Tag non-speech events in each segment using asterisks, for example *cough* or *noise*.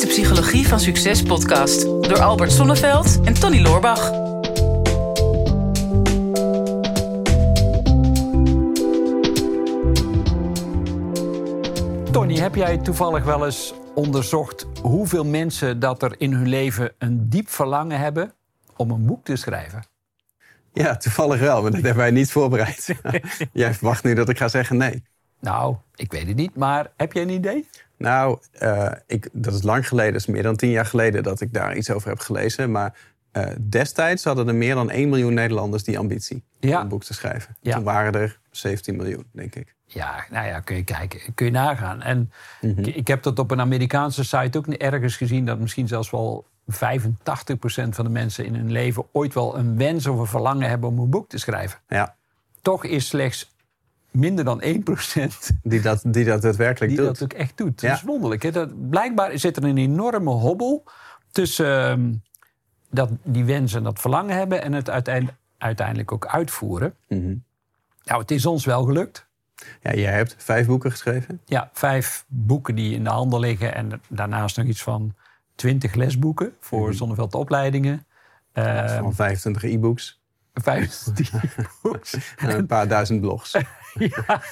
is de Psychologie van Succes podcast door Albert Sonneveld en Tony Loorbach. Tony, heb jij toevallig wel eens onderzocht hoeveel mensen dat er in hun leven een diep verlangen hebben om een boek te schrijven? Ja, toevallig wel, maar dat hebben wij niet voorbereid. *laughs* Jij verwacht nu dat ik ga zeggen nee. Nou, ik weet het niet, maar heb jij een idee? Nou, uh, ik, dat is lang geleden, dat is meer dan tien jaar geleden dat ik daar iets over heb gelezen. Maar uh, destijds hadden er meer dan 1 miljoen Nederlanders die ambitie Ja. om een boek te schrijven. Ja. Toen waren er 17 miljoen, denk ik. Ja, nou ja, kun je kijken, kun je nagaan. En ik, ik heb dat op een Amerikaanse site ook ergens gezien... dat misschien zelfs wel 85% van de mensen in hun leven... ooit wel een wens of een verlangen hebben om een boek te schrijven. Ja, Toch is slechts minder dan 1% die dat, die dat daadwerkelijk die doet. dat ook echt doet. Ja. Dat is wonderlijk. Hè? Dat, blijkbaar zit er een enorme hobbel tussen ehm, dat die wens en dat verlangen hebben... en het uiteind- uiteindelijk ook uitvoeren. Mhm. Nou, het is ons wel gelukt. Ja, jij hebt vijf boeken geschreven. Ja, vijf boeken die in de handel liggen. En daarnaast nog iets van twintig lesboeken voor Mhm. Zonneveld opleidingen. Van 25 e-books vijf books. *laughs* en een paar duizend blogs. *laughs* ja,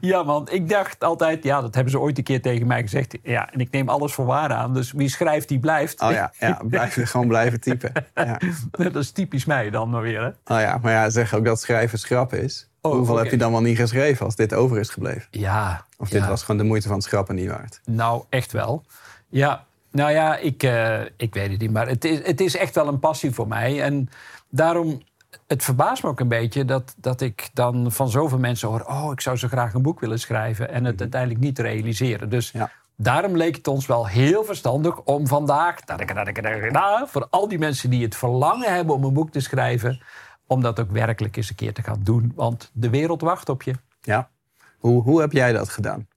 ja, want ik dacht altijd, ja, dat hebben ze ooit een keer tegen mij gezegd. Ja, en ik neem alles voor waar aan. Dus wie schrijft, die blijft. Oh ja, ja blijf, *laughs* gewoon blijven typen. Ja. dat is typisch mij dan maar weer. Hè? Oh ja, maar ja, zeg ook dat schrijven schrap is. Oh, Hoeveel heb je dan wel niet geschreven als dit over is gebleven? Ja. Of dit ja. was gewoon de moeite van het schrappen niet waard? Nou, echt wel. Ja, nou ja, ik, eh, ik weet het niet. Maar het is, het is echt wel een passie voor mij. En daarom, het verbaast me ook een beetje dat, dat ik dan van zoveel mensen hoor... oh, ik zou zo graag een boek willen schrijven... en het uiteindelijk niet realiseren. Dus Ja. daarom leek het ons wel heel verstandig om vandaag... voor al die mensen die het verlangen hebben om een boek te schrijven... om dat ook werkelijk eens een keer te gaan doen. Want de wereld wacht op je. Ja. Hoe, hoe heb jij dat gedaan?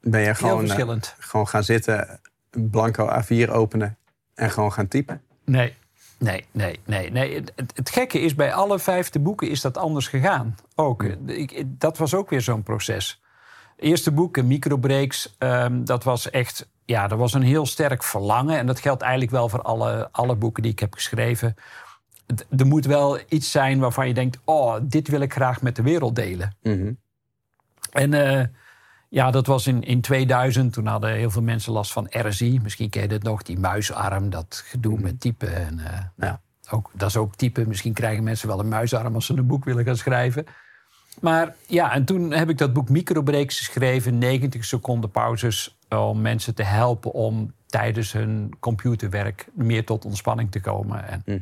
Ben je gewoon, eh, gewoon gaan zitten, blanco A4 openen en gewoon gaan typen? Nee, nee, nee, nee. nee. Het, het- gekke is, bij alle vijfde boeken is dat anders gegaan. Ook. Ik, dat was ook weer zo'n proces. Eerste boek, een microbreaks, ehm, dat was echt... Ja, dat was een heel sterk verlangen. En dat geldt eigenlijk wel voor alle, alle boeken die ik heb geschreven. Het- er moet wel iets zijn waarvan je denkt... oh, dit wil ik graag met de wereld delen. Mhm. En eh, ja, dat was in, in 2000. Toen hadden heel veel mensen last van RSI. Misschien ken je het nog, die muisarm, dat gedoe met typen. En, nou, ook, dat is ook typen. Misschien krijgen mensen wel een muisarm als ze een boek willen gaan schrijven. Maar ja, en toen heb ik dat boek Microbreaks geschreven. 90 seconden pauzes om mensen te helpen om tijdens hun computerwerk meer tot ontspanning te komen. En Mhm.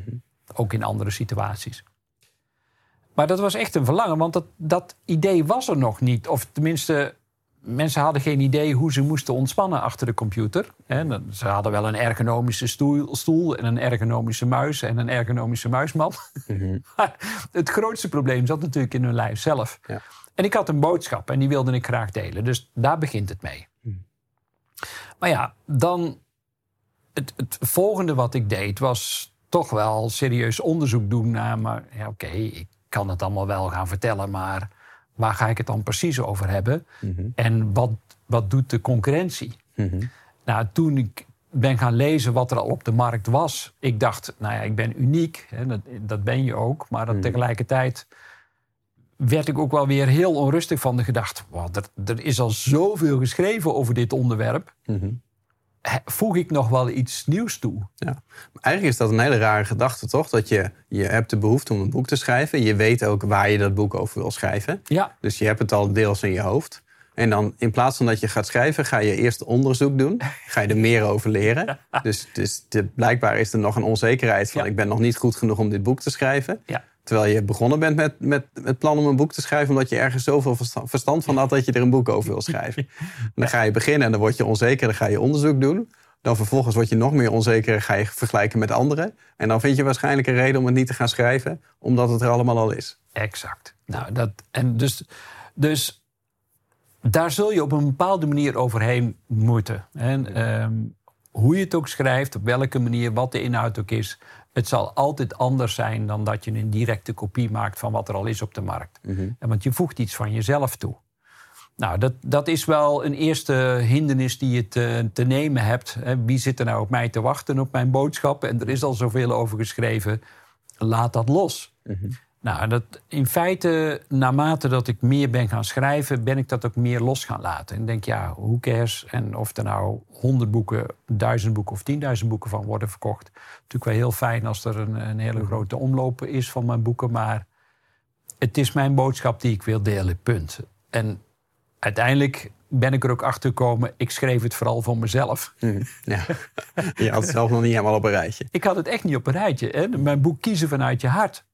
ook in andere situaties. Maar dat was echt een verlangen, want dat, dat idee was er nog niet. Of tenminste, mensen hadden geen idee hoe ze moesten ontspannen achter de computer. Dan- Ze hadden wel een ergonomische stoel, stoel en een ergonomische muis en een ergonomische muisman. Mhm. *laughs* Maar het grootste probleem zat natuurlijk in hun lijf zelf. Ja. En ik had een boodschap en die wilde ik graag delen. Dus daar begint het mee. Maar ja, dan het, het volgende wat ik deed was toch wel serieus onderzoek doen naar... maar ja, oké, ik kan het allemaal wel gaan vertellen... maar waar ga ik het dan precies over hebben? Mhm. En wat, wat doet de concurrentie? Mhm. Nou, toen ik ben gaan lezen wat er al op de markt was... ik dacht, nou ja, ik ben uniek, hè, dat, dat ben je ook... maar dat tegelijkertijd werd ik ook wel weer heel onrustig van de gedachte... Wow, er, er is al zoveel geschreven over dit onderwerp... Mhm. Voeg ik nog wel iets nieuws toe? Ja. Maar Eigenlijk is dat een hele rare gedachte, toch? Dat je, je hebt de behoefte om een boek te schrijven. Je weet ook waar je dat boek over wil schrijven. Ja, Dus je hebt het al deels in je hoofd. En dan in plaats van dat je gaat schrijven, ga je eerst onderzoek doen. Ga je er meer over leren. *laughs* Dus, dus de, blijkbaar is er nog een onzekerheid van... Ja. ik ben nog niet goed genoeg om dit boek te schrijven. ja. Terwijl je begonnen bent met, met het plan om een boek te schrijven... omdat je ergens zoveel versta- verstand van had dat je er een boek over wil schrijven. Dan ga je beginnen en dan word je onzeker. Dan ga je onderzoek doen. Dan vervolgens word je nog meer onzeker ga je vergelijken met anderen. En dan vind je waarschijnlijk een reden om het niet te gaan schrijven... omdat het er allemaal al is. Exact. Nou, dat, en dus, dus daar zul je op een bepaalde manier overheen moeten. En, ehm, hoe je het ook schrijft, op welke manier, wat de inhoud ook is... het zal altijd anders zijn dan dat je een directe kopie maakt... van wat er al is op de markt. En want je voegt iets van jezelf toe. Nou, dat, dat is wel een eerste hindernis die je te, te nemen hebt. Wie zit er nou op mij te wachten op mijn boodschap? En er is al zoveel over geschreven. Laat dat los. Mhm. Nou, dat, in feite, naarmate dat ik meer ben gaan schrijven, ben ik dat ook meer los gaan laten. En denk, ja, hoe cares? En of er nou honderd boeken, duizend boeken of tienduizend boeken van worden verkocht. Natuurlijk wel heel fijn als er een, een hele grote omloop is van mijn boeken. Maar het is mijn boodschap die ik wil delen, punt. En uiteindelijk ben ik er ook achter gekomen, ik schreef het vooral voor mezelf. Mm, ja. Je had het zelf nog niet helemaal op een rijtje. Ik had het echt niet op een rijtje. Hè? Mijn boek Kiezen vanuit je hart.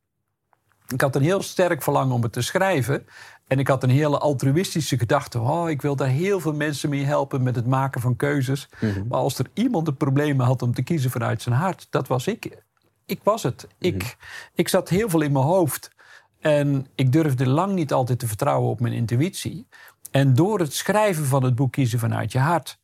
Ik had een heel sterk verlangen om het te schrijven. En ik had een hele altruïstische gedachte. Oh, ik wil daar heel veel mensen mee helpen met het maken van keuzes. Mhm. Maar als er iemand een probleem had om te kiezen vanuit zijn hart, dat was ik. Ik was het. ik, mhm. ik zat heel veel in mijn hoofd. En ik durfde lang niet altijd te vertrouwen op mijn intuïtie. En door het schrijven van het boek Kiezen vanuit je hart,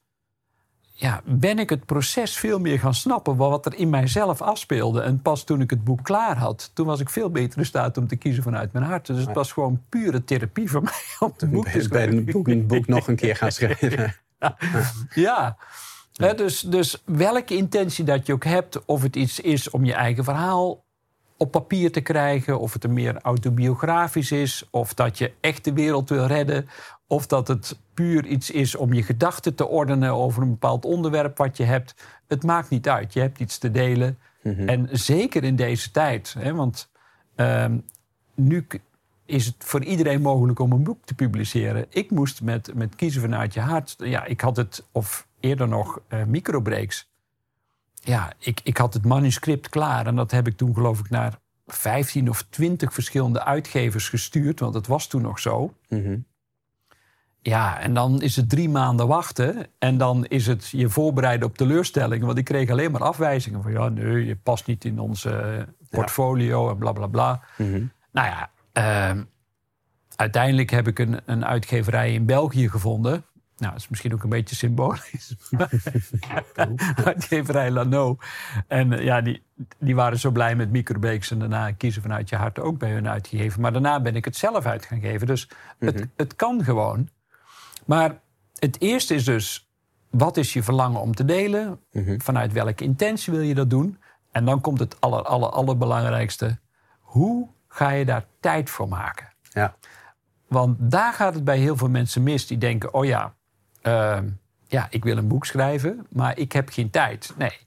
ja, ben ik het proces veel meer gaan snappen wat er in mijzelf afspeelde. En pas toen ik het boek klaar had, toen was ik veel beter in staat om te kiezen vanuit mijn hart. Dus het was gewoon pure therapie voor *laughs* mij om het boek te schrijven. Bij boek, een boek nog een keer gaan schrijven. *laughs* ja. dus, dus welke intentie dat je ook hebt, of het iets is om je eigen verhaal op papier te krijgen, of het een meer autobiografisch is, of dat je echt de wereld wil redden, of dat het puur iets is om je gedachten te ordenen over een bepaald onderwerp wat je hebt. Het maakt niet uit. Je hebt iets te delen. Mhm. En zeker in deze tijd. Hè, want ehm, nu is het voor iedereen mogelijk om een boek te publiceren. Ik moest met, met kiezen vanuit je hart. Ja, ik had het, of eerder nog, uh, microbreaks. Ja, ik, ik had het manuscript klaar. En dat heb ik toen, geloof ik, naar 15 of 20 verschillende uitgevers gestuurd. Want het was toen nog zo. Mm ja, en dan is het drie maanden wachten. En dan is het je voorbereiden op teleurstellingen. Want ik kreeg alleen maar afwijzingen van... ja, nee, je past niet in ons portfolio en bla, bla, bla. Mhm. Nou ja, uh, uiteindelijk heb ik een, een uitgeverij in België gevonden. Nou, dat is misschien ook een beetje symbolisch. *laughs* uitgeverij *laughs* Lano. En uh, ja, die, die waren zo blij met microbeeks. En daarna kiezen vanuit je hart ook bij hun uitgegeven. Maar daarna ben ik het zelf uit gaan geven. Dus het, mhm. het kan gewoon. Maar het eerste is dus, wat is je verlangen om te delen? Mhm. Vanuit welke intentie wil je dat doen? En dan komt het aller, aller, allerbelangrijkste. Hoe ga je daar tijd voor maken? Ja. Want daar gaat het bij heel veel mensen mis. Die denken, oh ja, ehm, ja, ik wil een boek schrijven, maar ik heb geen tijd. Nee,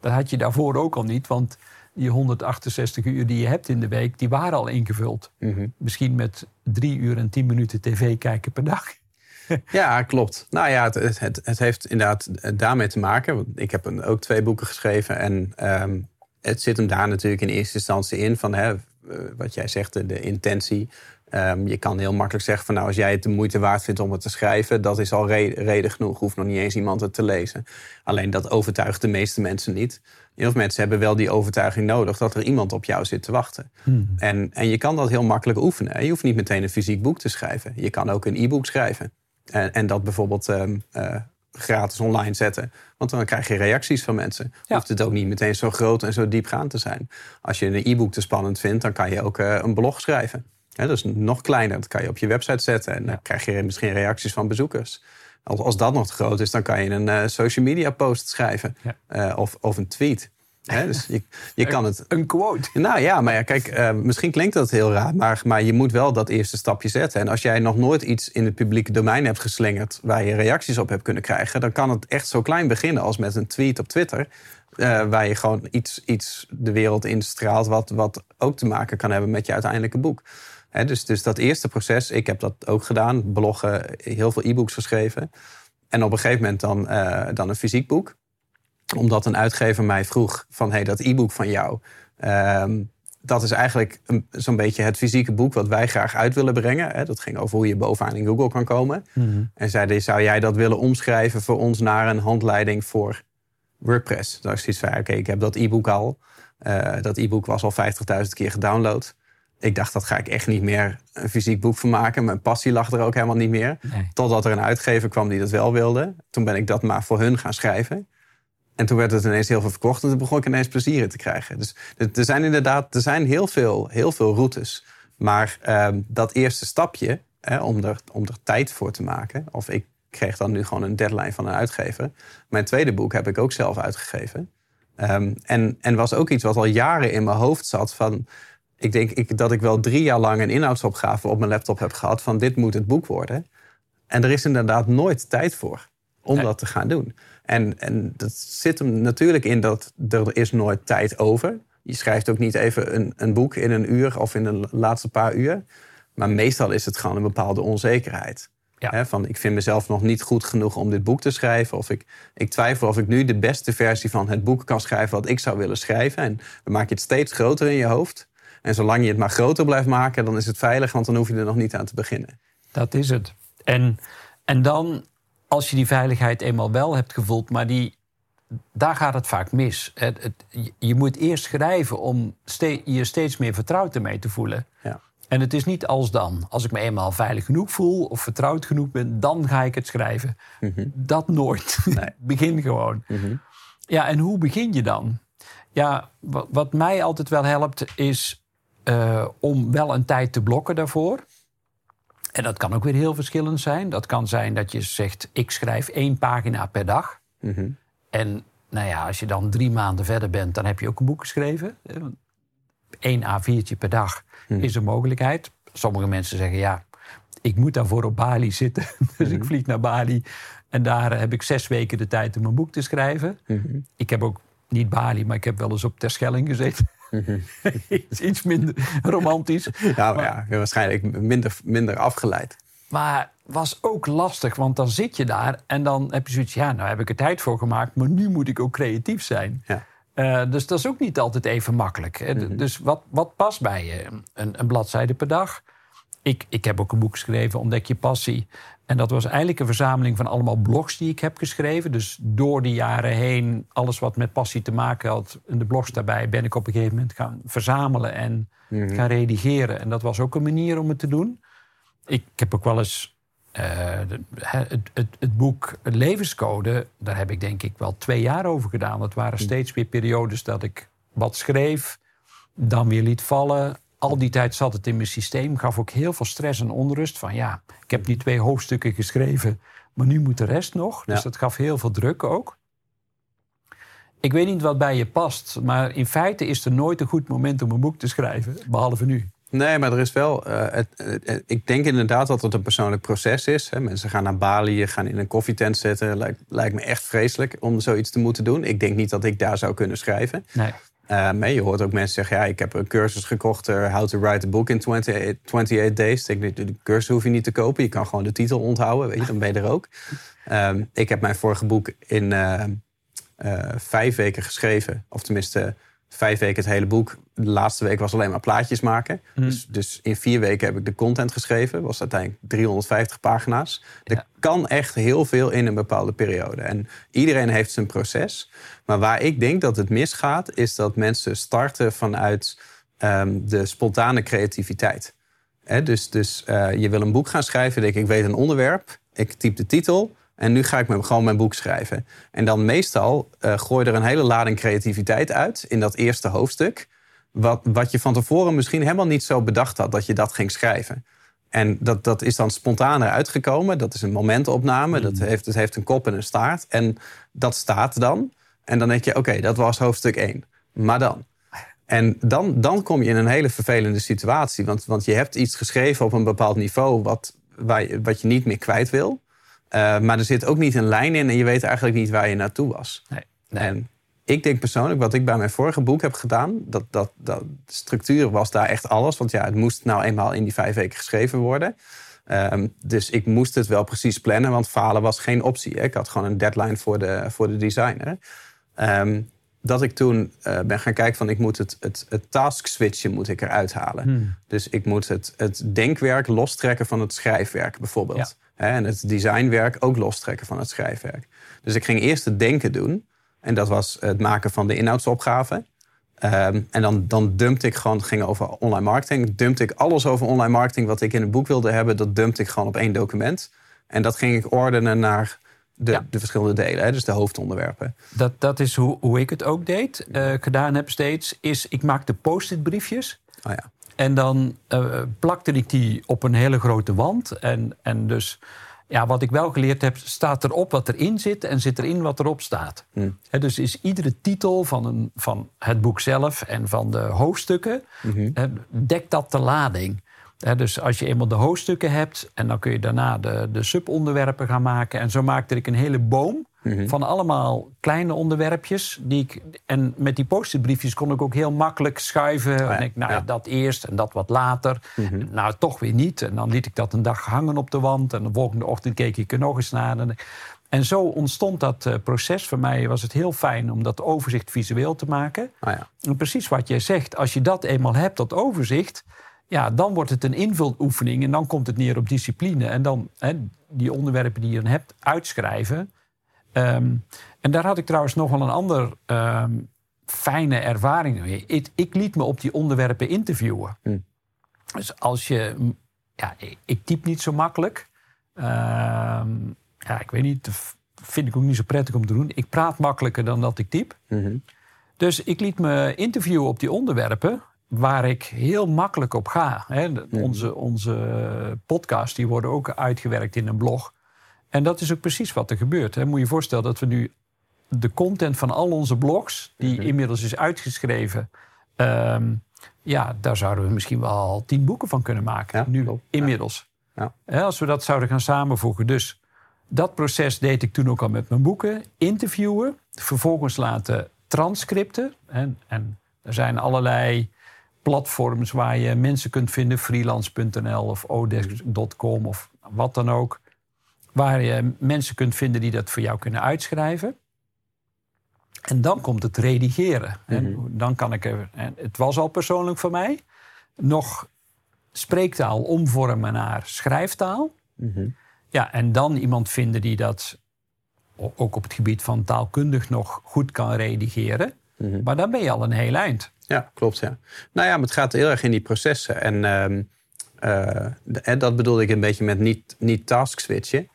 dat had je daarvoor ook al niet. Want die 168 uur die je hebt in de week, die waren al ingevuld. Mhm. Misschien met drie uur en tien minuten tv kijken per dag. *laughs* ja, klopt. Nou ja, het, het, het, heeft inderdaad daarmee te maken. Want ik heb een, ook twee boeken geschreven. En um, het zit hem daar natuurlijk in eerste instantie in. Van hè, wat jij zegt, de, de intentie. Um, je kan heel makkelijk zeggen van nou, als jij het de moeite waard vindt om het te schrijven, dat is al reden genoeg. Hoeft nog niet eens iemand het te lezen. Alleen dat overtuigt de meeste mensen niet. Heel veel mensen hebben wel die overtuiging nodig dat er iemand op jou zit te wachten. Hmm. En, en je kan dat heel makkelijk oefenen. Je hoeft niet meteen een fysiek boek te schrijven. Je kan ook een e-book schrijven. En, en dat bijvoorbeeld ehm, eh, gratis online zetten. Want dan krijg je reacties van mensen. Ja. Hoeft het ook niet meteen zo groot en zo diepgaand te zijn. Als je een e-book te spannend vindt, dan kan je ook uh, een blog schrijven. He, dat is nog kleiner. Dat kan je op je website zetten. En dan krijg je misschien reacties van bezoekers. Als, als dat nog te groot is, dan kan je een uh, social media post schrijven. of, of een tweet. Dus je, je kan het. Een quote. Nou ja, maar ja, kijk, uh, misschien klinkt dat heel raar, maar, maar je moet wel dat eerste stapje zetten. En als jij nog nooit iets in het publieke domein hebt geslingerd waar je reacties op hebt kunnen krijgen, dan kan het echt zo klein beginnen als met een tweet op Twitter. Uh, waar je gewoon iets, iets de wereld instraalt, wat, wat ook te maken kan hebben met je uiteindelijke boek. dus, dus dat eerste proces, ik heb dat ook gedaan, bloggen, heel veel e-books geschreven. En op een gegeven moment dan, uh, dan een fysiek boek omdat een uitgever mij vroeg van hey, dat e-book van jou. Ehm, dat is eigenlijk zo'n beetje het fysieke boek wat wij graag uit willen brengen. Hè. Dat ging over hoe je bovenaan in Google kan komen. Mhm. En zeiden, zou jij dat willen omschrijven voor ons naar een handleiding voor WordPress? Dat is iets van, oké, ik heb dat e-book al. Uh, dat e-book was al 50.000 keer gedownload. Ik dacht, dat ga ik echt niet meer een fysiek boek van maken. Mijn passie lag er ook helemaal niet meer. Totdat er een uitgever kwam die dat wel wilde. Toen ben ik dat maar voor hun gaan schrijven. En toen werd het ineens heel veel verkocht en toen begon ik ineens plezier in te krijgen. Dus er zijn inderdaad er zijn heel, veel, heel veel routes. Maar ehm, dat eerste stapje, hè, om, er, om er tijd voor te maken. Of ik kreeg dan nu gewoon een deadline van een uitgever. Mijn tweede boek heb ik ook zelf uitgegeven. Um, en, en was ook iets wat al jaren in mijn hoofd zat van... Ik denk ik, dat ik wel drie jaar lang een inhoudsopgave op mijn laptop heb gehad... van dit moet het boek worden. En er is inderdaad nooit tijd voor om dat te gaan doen. En, en dat zit hem natuurlijk in dat er is nooit tijd over. Je schrijft ook niet even een, een boek in een uur of in de laatste paar uur. Maar meestal is het gewoon een bepaalde onzekerheid. van ik vind mezelf nog niet goed genoeg om dit boek te schrijven. Of ik, ik twijfel of ik nu de beste versie van het boek kan schrijven wat ik zou willen schrijven. En dan maak je het steeds groter in je hoofd. En zolang je het maar groter blijft maken, dan is het veilig, want dan hoef je er nog niet aan te beginnen. Dat is het. En, en dan, als je die veiligheid eenmaal wel hebt gevoeld, maar die, daar gaat het vaak mis. Het, het, je moet eerst schrijven om je steeds meer vertrouwd ermee te voelen. Ja. En het is niet als dan. Als ik me eenmaal veilig genoeg voel of vertrouwd genoeg ben, dan ga ik het schrijven. Mhm. Dat nooit. *laughs* Nee. begin gewoon. Mhm. Ja, en hoe begin je dan? Ja, wat, mij altijd wel helpt is uh, om wel een tijd te blokken daarvoor. En dat kan ook weer heel verschillend zijn. Dat kan zijn dat je zegt: ik schrijf één pagina per dag. Mm En nou ja, als je dan drie maanden verder bent, dan heb je ook een boek geschreven. Eén A4'tje per dag mhm. is een mogelijkheid. Sommige mensen zeggen: ja, ik moet daarvoor op Bali zitten. *laughs* dus ik mhm. vlieg naar Bali. En daar heb ik zes weken de tijd om een boek te schrijven. Mhm. Ik heb ook niet Bali, maar ik heb wel eens op Terschelling gezeten. *laughs* iets, minder romantisch. Ja, maar, ja, waarschijnlijk minder, minder afgeleid. Maar was ook lastig, want dan zit je daar en dan heb je zoiets... ja, nou heb ik er tijd voor gemaakt, maar nu moet ik ook creatief zijn. Ja. Uh, dus dat is ook niet altijd even makkelijk. Mhm. Dus wat, wat past bij je? Een, een bladzijde per dag. Ik, ik heb ook een boek geschreven, Ontdek je passie. En dat was eigenlijk een verzameling van allemaal blogs die ik heb geschreven. Dus door de jaren heen, alles wat met passie te maken had, en de blogs daarbij, ben ik op een gegeven moment gaan verzamelen en mhm. gaan redigeren. En dat was ook een manier om het te doen. Ik heb ook wel eens uh, het, het, het, boek Levenscode, daar heb ik denk ik wel twee jaar over gedaan. Dat waren mhm. steeds weer periodes dat ik wat schreef, dan weer liet vallen, al die tijd zat het in mijn systeem. Gaf ook heel veel stress en onrust. Van ja, ik heb die twee hoofdstukken geschreven. Maar nu moet de rest nog. Dus dat gaf heel veel druk ook. Ik weet niet wat bij je past. Maar in feite is er nooit een goed moment om een boek te schrijven. Behalve nu. Nee, maar er is wel. Uh, het, ik denk inderdaad dat het een persoonlijk proces is. Hè. Mensen gaan naar Bali, gaan in een koffietent zitten. Lijkt, lijkt me echt vreselijk om zoiets te moeten doen. Ik denk niet dat ik daar zou kunnen schrijven. Nee. Um, je hoort ook mensen zeggen, ja, ik heb een cursus gekocht, uh, How to Write a Book in 28, 28 Days. De, de, cursus hoef je niet te kopen, je kan gewoon de titel onthouden, weet je, dan ben je er ook. Um, *laughs* ik heb mijn vorige boek in uh, uh, vijf weken geschreven, of tenminste vijf weken het hele boek. De laatste week was alleen maar plaatjes maken. Mhm. Dus, dus, in vier weken heb ik de content geschreven. was uiteindelijk 350 pagina's. Er kan echt heel veel in een bepaalde periode. En iedereen heeft zijn proces. Maar waar ik denk dat het misgaat, is dat mensen starten vanuit ehm, de spontane creativiteit. dus dus uh, je wil een boek gaan schrijven. Denk ik, ik weet een onderwerp. Ik typ de titel. En nu ga ik me gewoon mijn boek schrijven. En dan meestal uh, gooi er een hele lading creativiteit uit in dat eerste hoofdstuk. Wat, wat je van tevoren misschien helemaal niet zo bedacht had dat je dat ging schrijven. En dat, dat is dan spontaner uitgekomen. Dat is een momentopname. Dat mm. heeft, het heeft een kop en een staart. En dat staat dan. En dan denk je, oké, dat was hoofdstuk 1. Maar dan? En dan, dan kom je in een hele vervelende situatie. Want, want je hebt iets geschreven op een bepaald niveau... wat, waar je, wat je niet meer kwijt wil. Uh, maar er zit ook niet een lijn in en je weet eigenlijk niet waar je naartoe was. Nee, nee. En ik denk persoonlijk, wat ik bij mijn vorige boek heb gedaan, dat, dat, dat structuur was daar echt alles. Want ja, het moest nou eenmaal in die vijf weken geschreven worden. Um, dus ik moest het wel precies plannen, want falen was geen optie. Hè. Ik had gewoon een deadline voor de, voor de designer. Um, dat ik toen uh, ben gaan kijken van ik moet het, het, het task switchen moet ik eruit halen. Hmm. Dus ik moet het, het denkwerk lostrekken van het schrijfwerk bijvoorbeeld. Ja. En het designwerk ook lostrekken van het schrijfwerk. Dus ik ging eerst het denken doen. En dat was het maken van de inhoudsopgave. Um, en dan, dan dumpte ik gewoon, het ging over online marketing. Dumpte ik alles over online marketing wat ik in het boek wilde hebben, dat dumpte ik gewoon op één document. En dat ging ik ordenen naar de, de verschillende delen, hè, dus de hoofdonderwerpen. Dat, dat is hoe, hoe ik het ook deed, uh, gedaan heb steeds, is ik maakte post-it briefjes. Oh ja. En dan uh, plakte ik die op een hele grote wand. En, en dus ja, wat ik wel geleerd heb, staat erop wat erin zit en zit erin wat erop staat. Hm. dus is iedere titel van, een, van het boek zelf en van de hoofdstukken, mm dekt dat de lading. Dus als je eenmaal de hoofdstukken hebt en dan kun je daarna de, de subonderwerpen gaan maken. En zo maakte ik een hele boom Mhm. Van allemaal kleine onderwerpjes. Die ik, en met die post briefjes kon ik ook heel makkelijk schuiven. En ik, nou, dat eerst en dat wat later. Mhm. Nou, toch weer niet. En dan liet ik dat een dag hangen op de wand. En de volgende ochtend keek ik er nog eens naar. En zo ontstond dat uh, proces. Voor mij was het heel fijn om dat overzicht visueel te maken. Oh ja. En precies wat jij zegt, als je dat eenmaal hebt, dat overzicht, ja, dan wordt het een invuloefening en dan komt het neer op discipline. En dan die onderwerpen die je dan hebt, uitschrijven. Ehm, en daar had ik trouwens nog wel een ander ehm, fijne ervaring mee. Ik, ik, liet me op die onderwerpen interviewen. Hm. Dus als je. Ja, ik, typ niet zo makkelijk. Ehm, ja, ik weet niet. Vind ik ook niet zo prettig om te doen. Ik praat makkelijker dan dat ik typ. Mhm. Dus ik liet me interviewen op die onderwerpen waar ik heel makkelijk op ga. Hè. Onze, onze podcasts die worden ook uitgewerkt in een blog. En dat is ook precies wat er gebeurt. Hè. Moet je je voorstellen dat we nu de content van al onze blogs, die mhm. inmiddels is uitgeschreven, ehm, ja, daar zouden we misschien wel tien boeken van kunnen maken. nu, inmiddels. Ja. als we dat zouden gaan samenvoegen. Dus dat proces deed ik toen ook al met mijn boeken. Interviewen, vervolgens laten transcripten. En, en er zijn allerlei platforms waar je mensen kunt vinden, freelance.nl of odesk.com of wat dan ook waar je mensen kunt vinden die dat voor jou kunnen uitschrijven. En dan komt het redigeren. En mhm. dan kan ik er, en het was al persoonlijk voor mij, nog spreektaal omvormen naar schrijftaal. Mhm. Ja, en dan iemand vinden die dat ook op het gebied van taalkundig nog goed kan redigeren. Mhm. Maar dan ben je al een heel eind. Ja, klopt. Ja. Nou ja, maar het gaat heel erg in die processen. En uh, uh, dat bedoelde ik een beetje met niet, niet task switchen.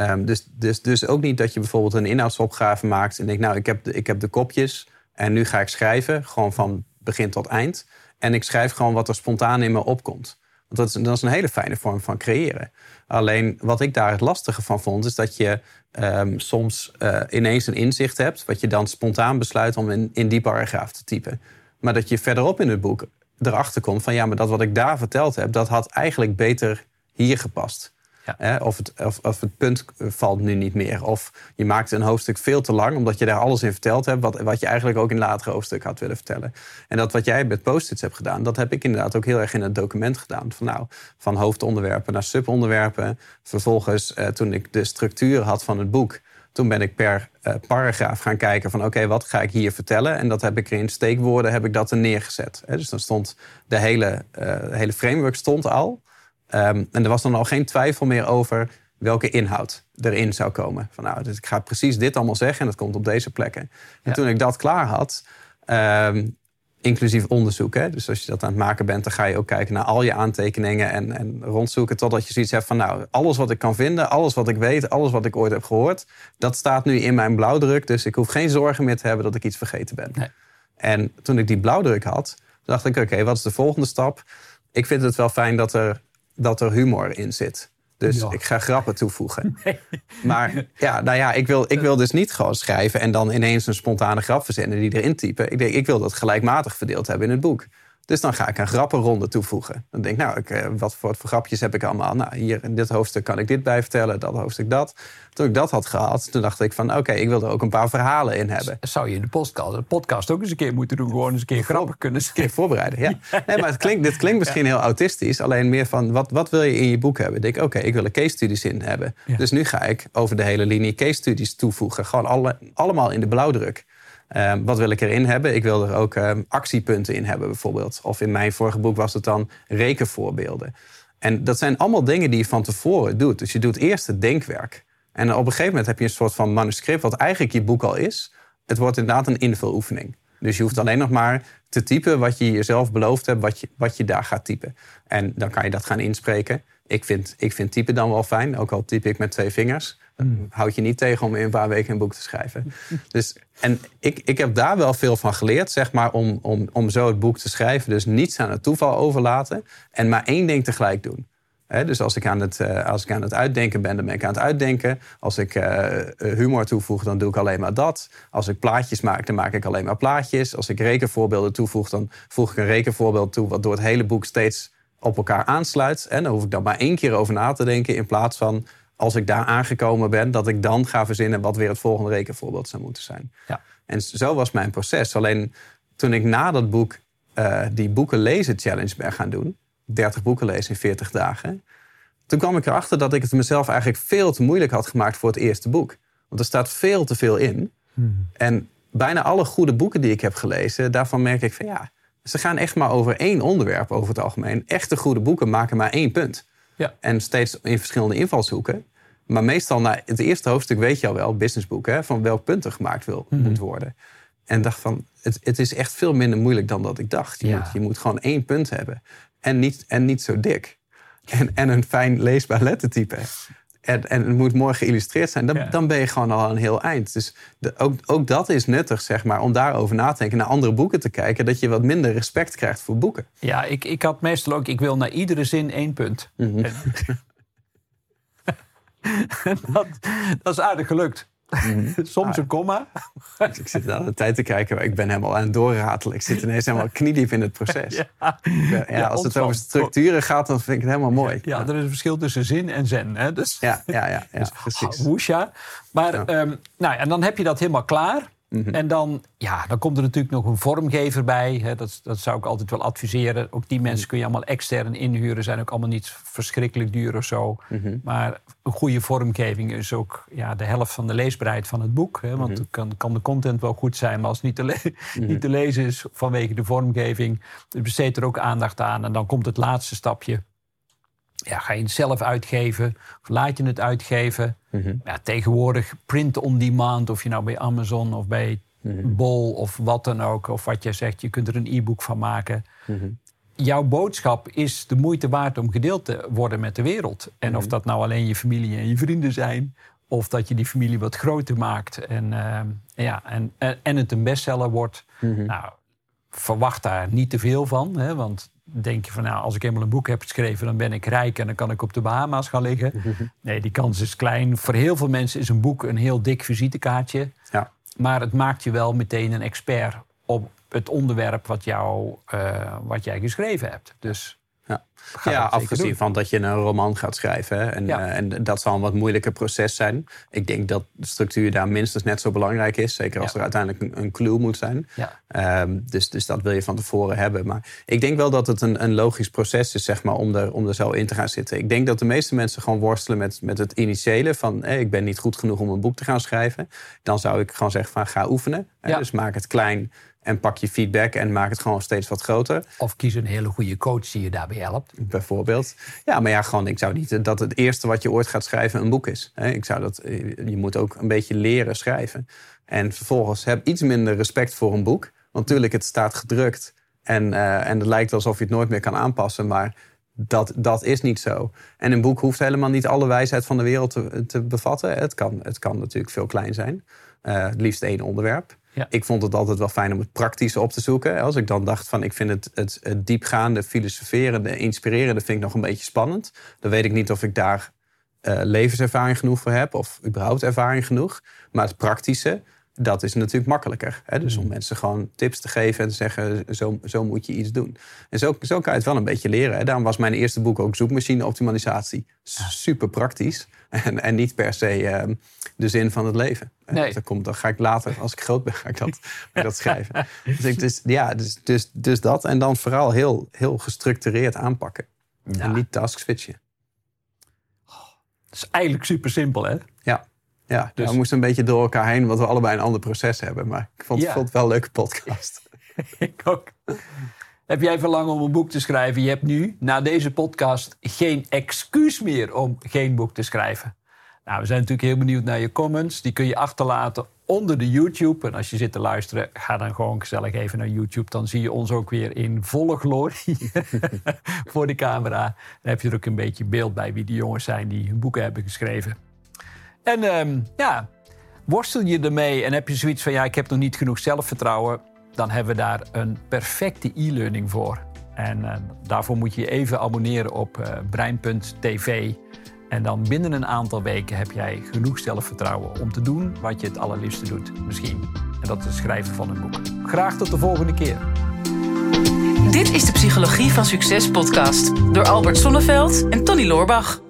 Um, dus, dus, dus ook niet dat je bijvoorbeeld een inhoudsopgave maakt en denkt, nou, ik heb, de, ik heb de kopjes en nu ga ik schrijven, gewoon van begin tot eind. En ik schrijf gewoon wat er spontaan in me opkomt. Want dat is, dat is een hele fijne vorm van creëren. Alleen wat ik daar het lastige van vond, is dat je um, soms uh, ineens een inzicht hebt, wat je dan spontaan besluit om in, in die paragraaf te typen. Maar dat je verderop in het boek erachter komt van ja, maar dat wat ik daar verteld heb, dat had eigenlijk beter hier gepast. Of, het, of, of, het punt valt nu niet meer. Of je maakt een hoofdstuk veel te lang, omdat je daar alles in verteld hebt. Wat, wat je eigenlijk ook in een later hoofdstuk had willen vertellen. En dat wat jij met post-its hebt gedaan, dat heb ik inderdaad ook heel erg in het document gedaan. Van, nou, van hoofdonderwerpen naar subonderwerpen. Vervolgens, eh, toen ik de structuur had van het boek. Toen ben ik per uh, paragraaf gaan kijken van oké, wat ga ik hier vertellen? En dat heb ik in steekwoorden heb ik dat er neergezet. Dus dan stond de hele, uh, hele framework stond al. Ehm, en er was dan al geen twijfel meer over welke inhoud erin zou komen. Van nou, dus ik ga precies dit allemaal zeggen en dat komt op deze plekken. En toen ik dat klaar had, ehm, inclusief onderzoek. Hè, dus als je dat aan het maken bent, dan ga je ook kijken naar al je aantekeningen en, en rondzoeken totdat je zoiets hebt van nou, alles wat ik kan vinden, alles wat ik weet, alles wat ik ooit heb gehoord, dat staat nu in mijn blauwdruk. Dus ik hoef geen zorgen meer te hebben dat ik iets vergeten ben. Nee. En toen ik die blauwdruk had, dacht ik, oké, wat is de volgende stap? Ik vind het wel fijn dat er dat er humor in zit. Dus ik ga grappen toevoegen. *laughs* Maar ja, nou ja, ik wil, ik wil dus niet gewoon schrijven en dan ineens een spontane grap verzinnen die erin typen. Ik denk, ik wil dat gelijkmatig verdeeld hebben in het boek. Dus dan ga ik een grappenronde toevoegen. Dan denk ik, nou, ik, eh, wat, voor, voor grapjes heb ik allemaal? Nou, hier in dit hoofdstuk kan ik dit bij vertellen, dat hoofdstuk dat. Toen ik dat had gehad, toen dacht ik van, oké, ik wil er ook een paar verhalen in hebben. Zou je in de podcast, de podcast ook eens een keer moeten doen? Gewoon eens een keer grappig kunnen Een keer voorbereiden, ja. *laughs* Nee, maar het klinkt, dit klinkt misschien heel autistisch. Alleen meer van, wat, wat wil je in je boek hebben? Ik denk, oké, ik wil er case studies in hebben. Dus nu ga ik over de hele linie case studies toevoegen. Gewoon alle, allemaal in de blauwdruk. Ehm, wat wil ik erin hebben? Ik wil er ook ehm, actiepunten in hebben, bijvoorbeeld. Of in mijn vorige boek was het dan rekenvoorbeelden. En dat zijn allemaal dingen die je van tevoren doet. Dus je doet eerst het denkwerk. En op een gegeven moment heb je een soort van manuscript, wat eigenlijk je boek al is. Het wordt inderdaad een invuloefening. Dus je hoeft alleen nog maar te typen wat je jezelf beloofd hebt, wat je, wat je daar gaat typen. En dan kan je dat gaan inspreken. Ik vind, ik vind typen dan wel fijn, ook al type ik met twee vingers. Hmm. Houd je niet tegen om in een paar weken een boek te schrijven. *laughs* dus, en ik, ik heb daar wel veel van geleerd, zeg maar, om, om, om zo het boek te schrijven. Dus niets aan het toeval overlaten en maar één ding tegelijk doen. dus als ik, aan het, uh, als ik aan het uitdenken ben, dan ben ik aan het uitdenken. Als ik uh, humor toevoeg, dan doe ik alleen maar dat. Als ik plaatjes maak, dan maak ik alleen maar plaatjes. Als ik rekenvoorbeelden toevoeg, dan voeg ik een rekenvoorbeeld toe... wat door het hele boek steeds op elkaar aansluit. En dan hoef ik dan maar één keer over na te denken... in plaats van als ik daar aangekomen ben, dat ik dan ga verzinnen wat weer het volgende rekenvoorbeeld zou moeten zijn. Ja. En zo was mijn proces. Alleen toen ik na dat boek uh, die boeken lezen challenge ben gaan doen, 30 boeken lezen in 40 dagen, toen kwam ik erachter dat ik het mezelf eigenlijk veel te moeilijk had gemaakt voor het eerste boek. Want er staat veel te veel in. Hmm. En bijna alle goede boeken die ik heb gelezen, daarvan merk ik van ja, ze gaan echt maar over één onderwerp over het algemeen. Echte goede boeken maken maar één punt. Ja. En steeds in verschillende invalshoeken. Maar meestal na het eerste hoofdstuk weet je al wel, businessboek, hè, van welk punt er gemaakt wil, mhm. moet worden. En dacht van, het, het is echt veel minder moeilijk dan dat ik dacht. Je, moet, je moet gewoon één punt hebben. En niet, en niet zo dik. En, en een fijn leesbaar lettertype. En, en het moet mooi geïllustreerd zijn. Dan, dan ben je gewoon al een heel eind. Dus de, ook, ook dat is nuttig, zeg maar, om daarover na te denken. Naar andere boeken te kijken. Dat je wat minder respect krijgt voor boeken. Ja, ik, ik had meestal ook, ik wil naar iedere zin één punt. Mm *laughs* dat, dat is aardig gelukt. Mhm. *laughs* Soms een komma. *laughs* ik zit aan de tijd te kijken. Ik ben helemaal aan het doorratelen. Ik zit ineens helemaal *laughs* kniediep in het proces. Ja. ja als het over structuren gaat, dan vind ik het helemaal mooi. Ja, er is een verschil tussen zin en zen. Hè? Dus, ja, ja, ja, ja, dus, precies. Woesha. Maar um, nou, en dan heb je dat helemaal klaar. Mhm. En dan, ja, dan komt er natuurlijk nog een vormgever bij. Hè. Dat, dat zou ik altijd wel adviseren. Ook die mensen mhm. kun je allemaal extern inhuren. Zijn ook allemaal niet verschrikkelijk duur of zo. Mhm. Maar een goede vormgeving is ook ja, de helft van de leesbaarheid van het boek. Hè. Want kan, kan de content wel goed zijn, maar als het niet te, niet te lezen is vanwege de vormgeving, dus besteed er ook aandacht aan. En dan komt het laatste stapje ja, ga je het zelf uitgeven of laat je het uitgeven? Mhm. ja, tegenwoordig print on demand, of je nou bij Amazon of bij mm Bol of wat dan ook, of wat jij zegt, je kunt er een e-book van maken. Mhm. Jouw boodschap is de moeite waard om gedeeld te worden met de wereld. En of mhm. dat nou alleen je familie en je vrienden zijn, of dat je die familie wat groter maakt en, uh, ja, en, en het een bestseller wordt. Nou, verwacht daar niet te veel van, hè, want denk je van nou, als ik eenmaal een boek heb geschreven, dan ben ik rijk en dan kan ik op de Bahama's gaan liggen. *laughs* Nee, die kans is klein. Voor heel veel mensen is een boek een heel dik visitekaartje. Ja. Maar het maakt je wel meteen een expert op het onderwerp wat, jou, uh, wat jij geschreven hebt. Dus ja, ja afgezien van dat je een roman gaat schrijven. En, eh, en dat zal een wat moeilijker proces zijn. Ik denk dat de structuur daar minstens net zo belangrijk is. Zeker als er uiteindelijk een, een, clue moet zijn. Ja. Ehm, dus, dus dat wil je van tevoren hebben. Maar ik denk wel dat het een, een logisch proces is zeg maar, om, er, om er zo in te gaan zitten. Ik denk dat de meeste mensen gewoon worstelen met, met het initiële. Van ik ben niet goed genoeg om een boek te gaan schrijven. Dan zou ik gewoon zeggen van ga oefenen. Dus maak het klein en pak je feedback en maak het gewoon steeds wat groter. Of kies een hele goede coach die je daarbij helpt. Bijvoorbeeld. Ja, maar ja, gewoon, ik zou niet dat het eerste wat je ooit gaat schrijven een boek is. Ik zou dat, je moet ook een beetje leren schrijven. En vervolgens heb iets minder respect voor een boek. Want natuurlijk, het staat gedrukt. En, uh, en het lijkt alsof je het nooit meer kan aanpassen. Maar dat, dat is niet zo. En een boek hoeft helemaal niet alle wijsheid van de wereld te, te bevatten. Het kan, het kan natuurlijk veel klein zijn. Uh, het liefst één onderwerp. Ja. Ik vond het altijd wel fijn om het praktische op te zoeken. Als ik dan dacht van ik vind het, het, het diepgaande, filosoferende, inspirerende vind ik nog een beetje spannend. Dan weet ik niet of ik daar uh, levenservaring genoeg voor heb of überhaupt ervaring genoeg. Maar het praktische, dat is natuurlijk makkelijker. Hè? Dus om mm. mensen gewoon tips te geven en te zeggen, zo, zo moet je iets doen. En zo, zo kan je het wel een beetje leren. Hè? Daarom was mijn eerste boek ook zoekmachine optimalisatie. Super praktisch. *laughs* En, en niet per se ehm, de zin van het leven. Nee. Dat, komt, dan ga ik later, als ik groot ben, ga ik dat, ga ik dat *laughs* schrijven. Dus, ik, dus, ja, dus, dus, dus dat. En dan vooral heel, heel gestructureerd aanpakken. En niet task switchen. Dat is eigenlijk super simpel, hè? Ja. Ja, dus... we moesten een beetje door elkaar heen, want we allebei een ander proces hebben. Maar ik vond, vond het wel een leuke podcast. *laughs* ik ook. Heb jij verlangen om een boek te schrijven? Je hebt nu, na deze podcast, geen excuus meer om geen boek te schrijven. Nou, we zijn natuurlijk heel benieuwd naar je comments. Die kun je achterlaten onder de YouTube. En als je zit te luisteren, ga dan gewoon gezellig even naar YouTube. Dan zie je ons ook weer in volle glorie *laughs* voor de camera. Dan heb je er ook een beetje beeld bij wie die jongens zijn die hun boeken hebben geschreven. En ehm, ja, worstel je ermee en heb je zoiets van... ja, ik heb nog niet genoeg zelfvertrouwen... dan hebben we daar een perfecte e-learning voor. En uh, daarvoor moet je even abonneren op uh, brein.tv... En dan binnen een aantal weken heb jij genoeg zelfvertrouwen om te doen wat je het allerliefste doet, misschien. En dat is het schrijven van een boek. Graag tot de volgende keer. Dit is de Psychologie van Succes podcast door Albert Sonneveld en Tony Loorbach.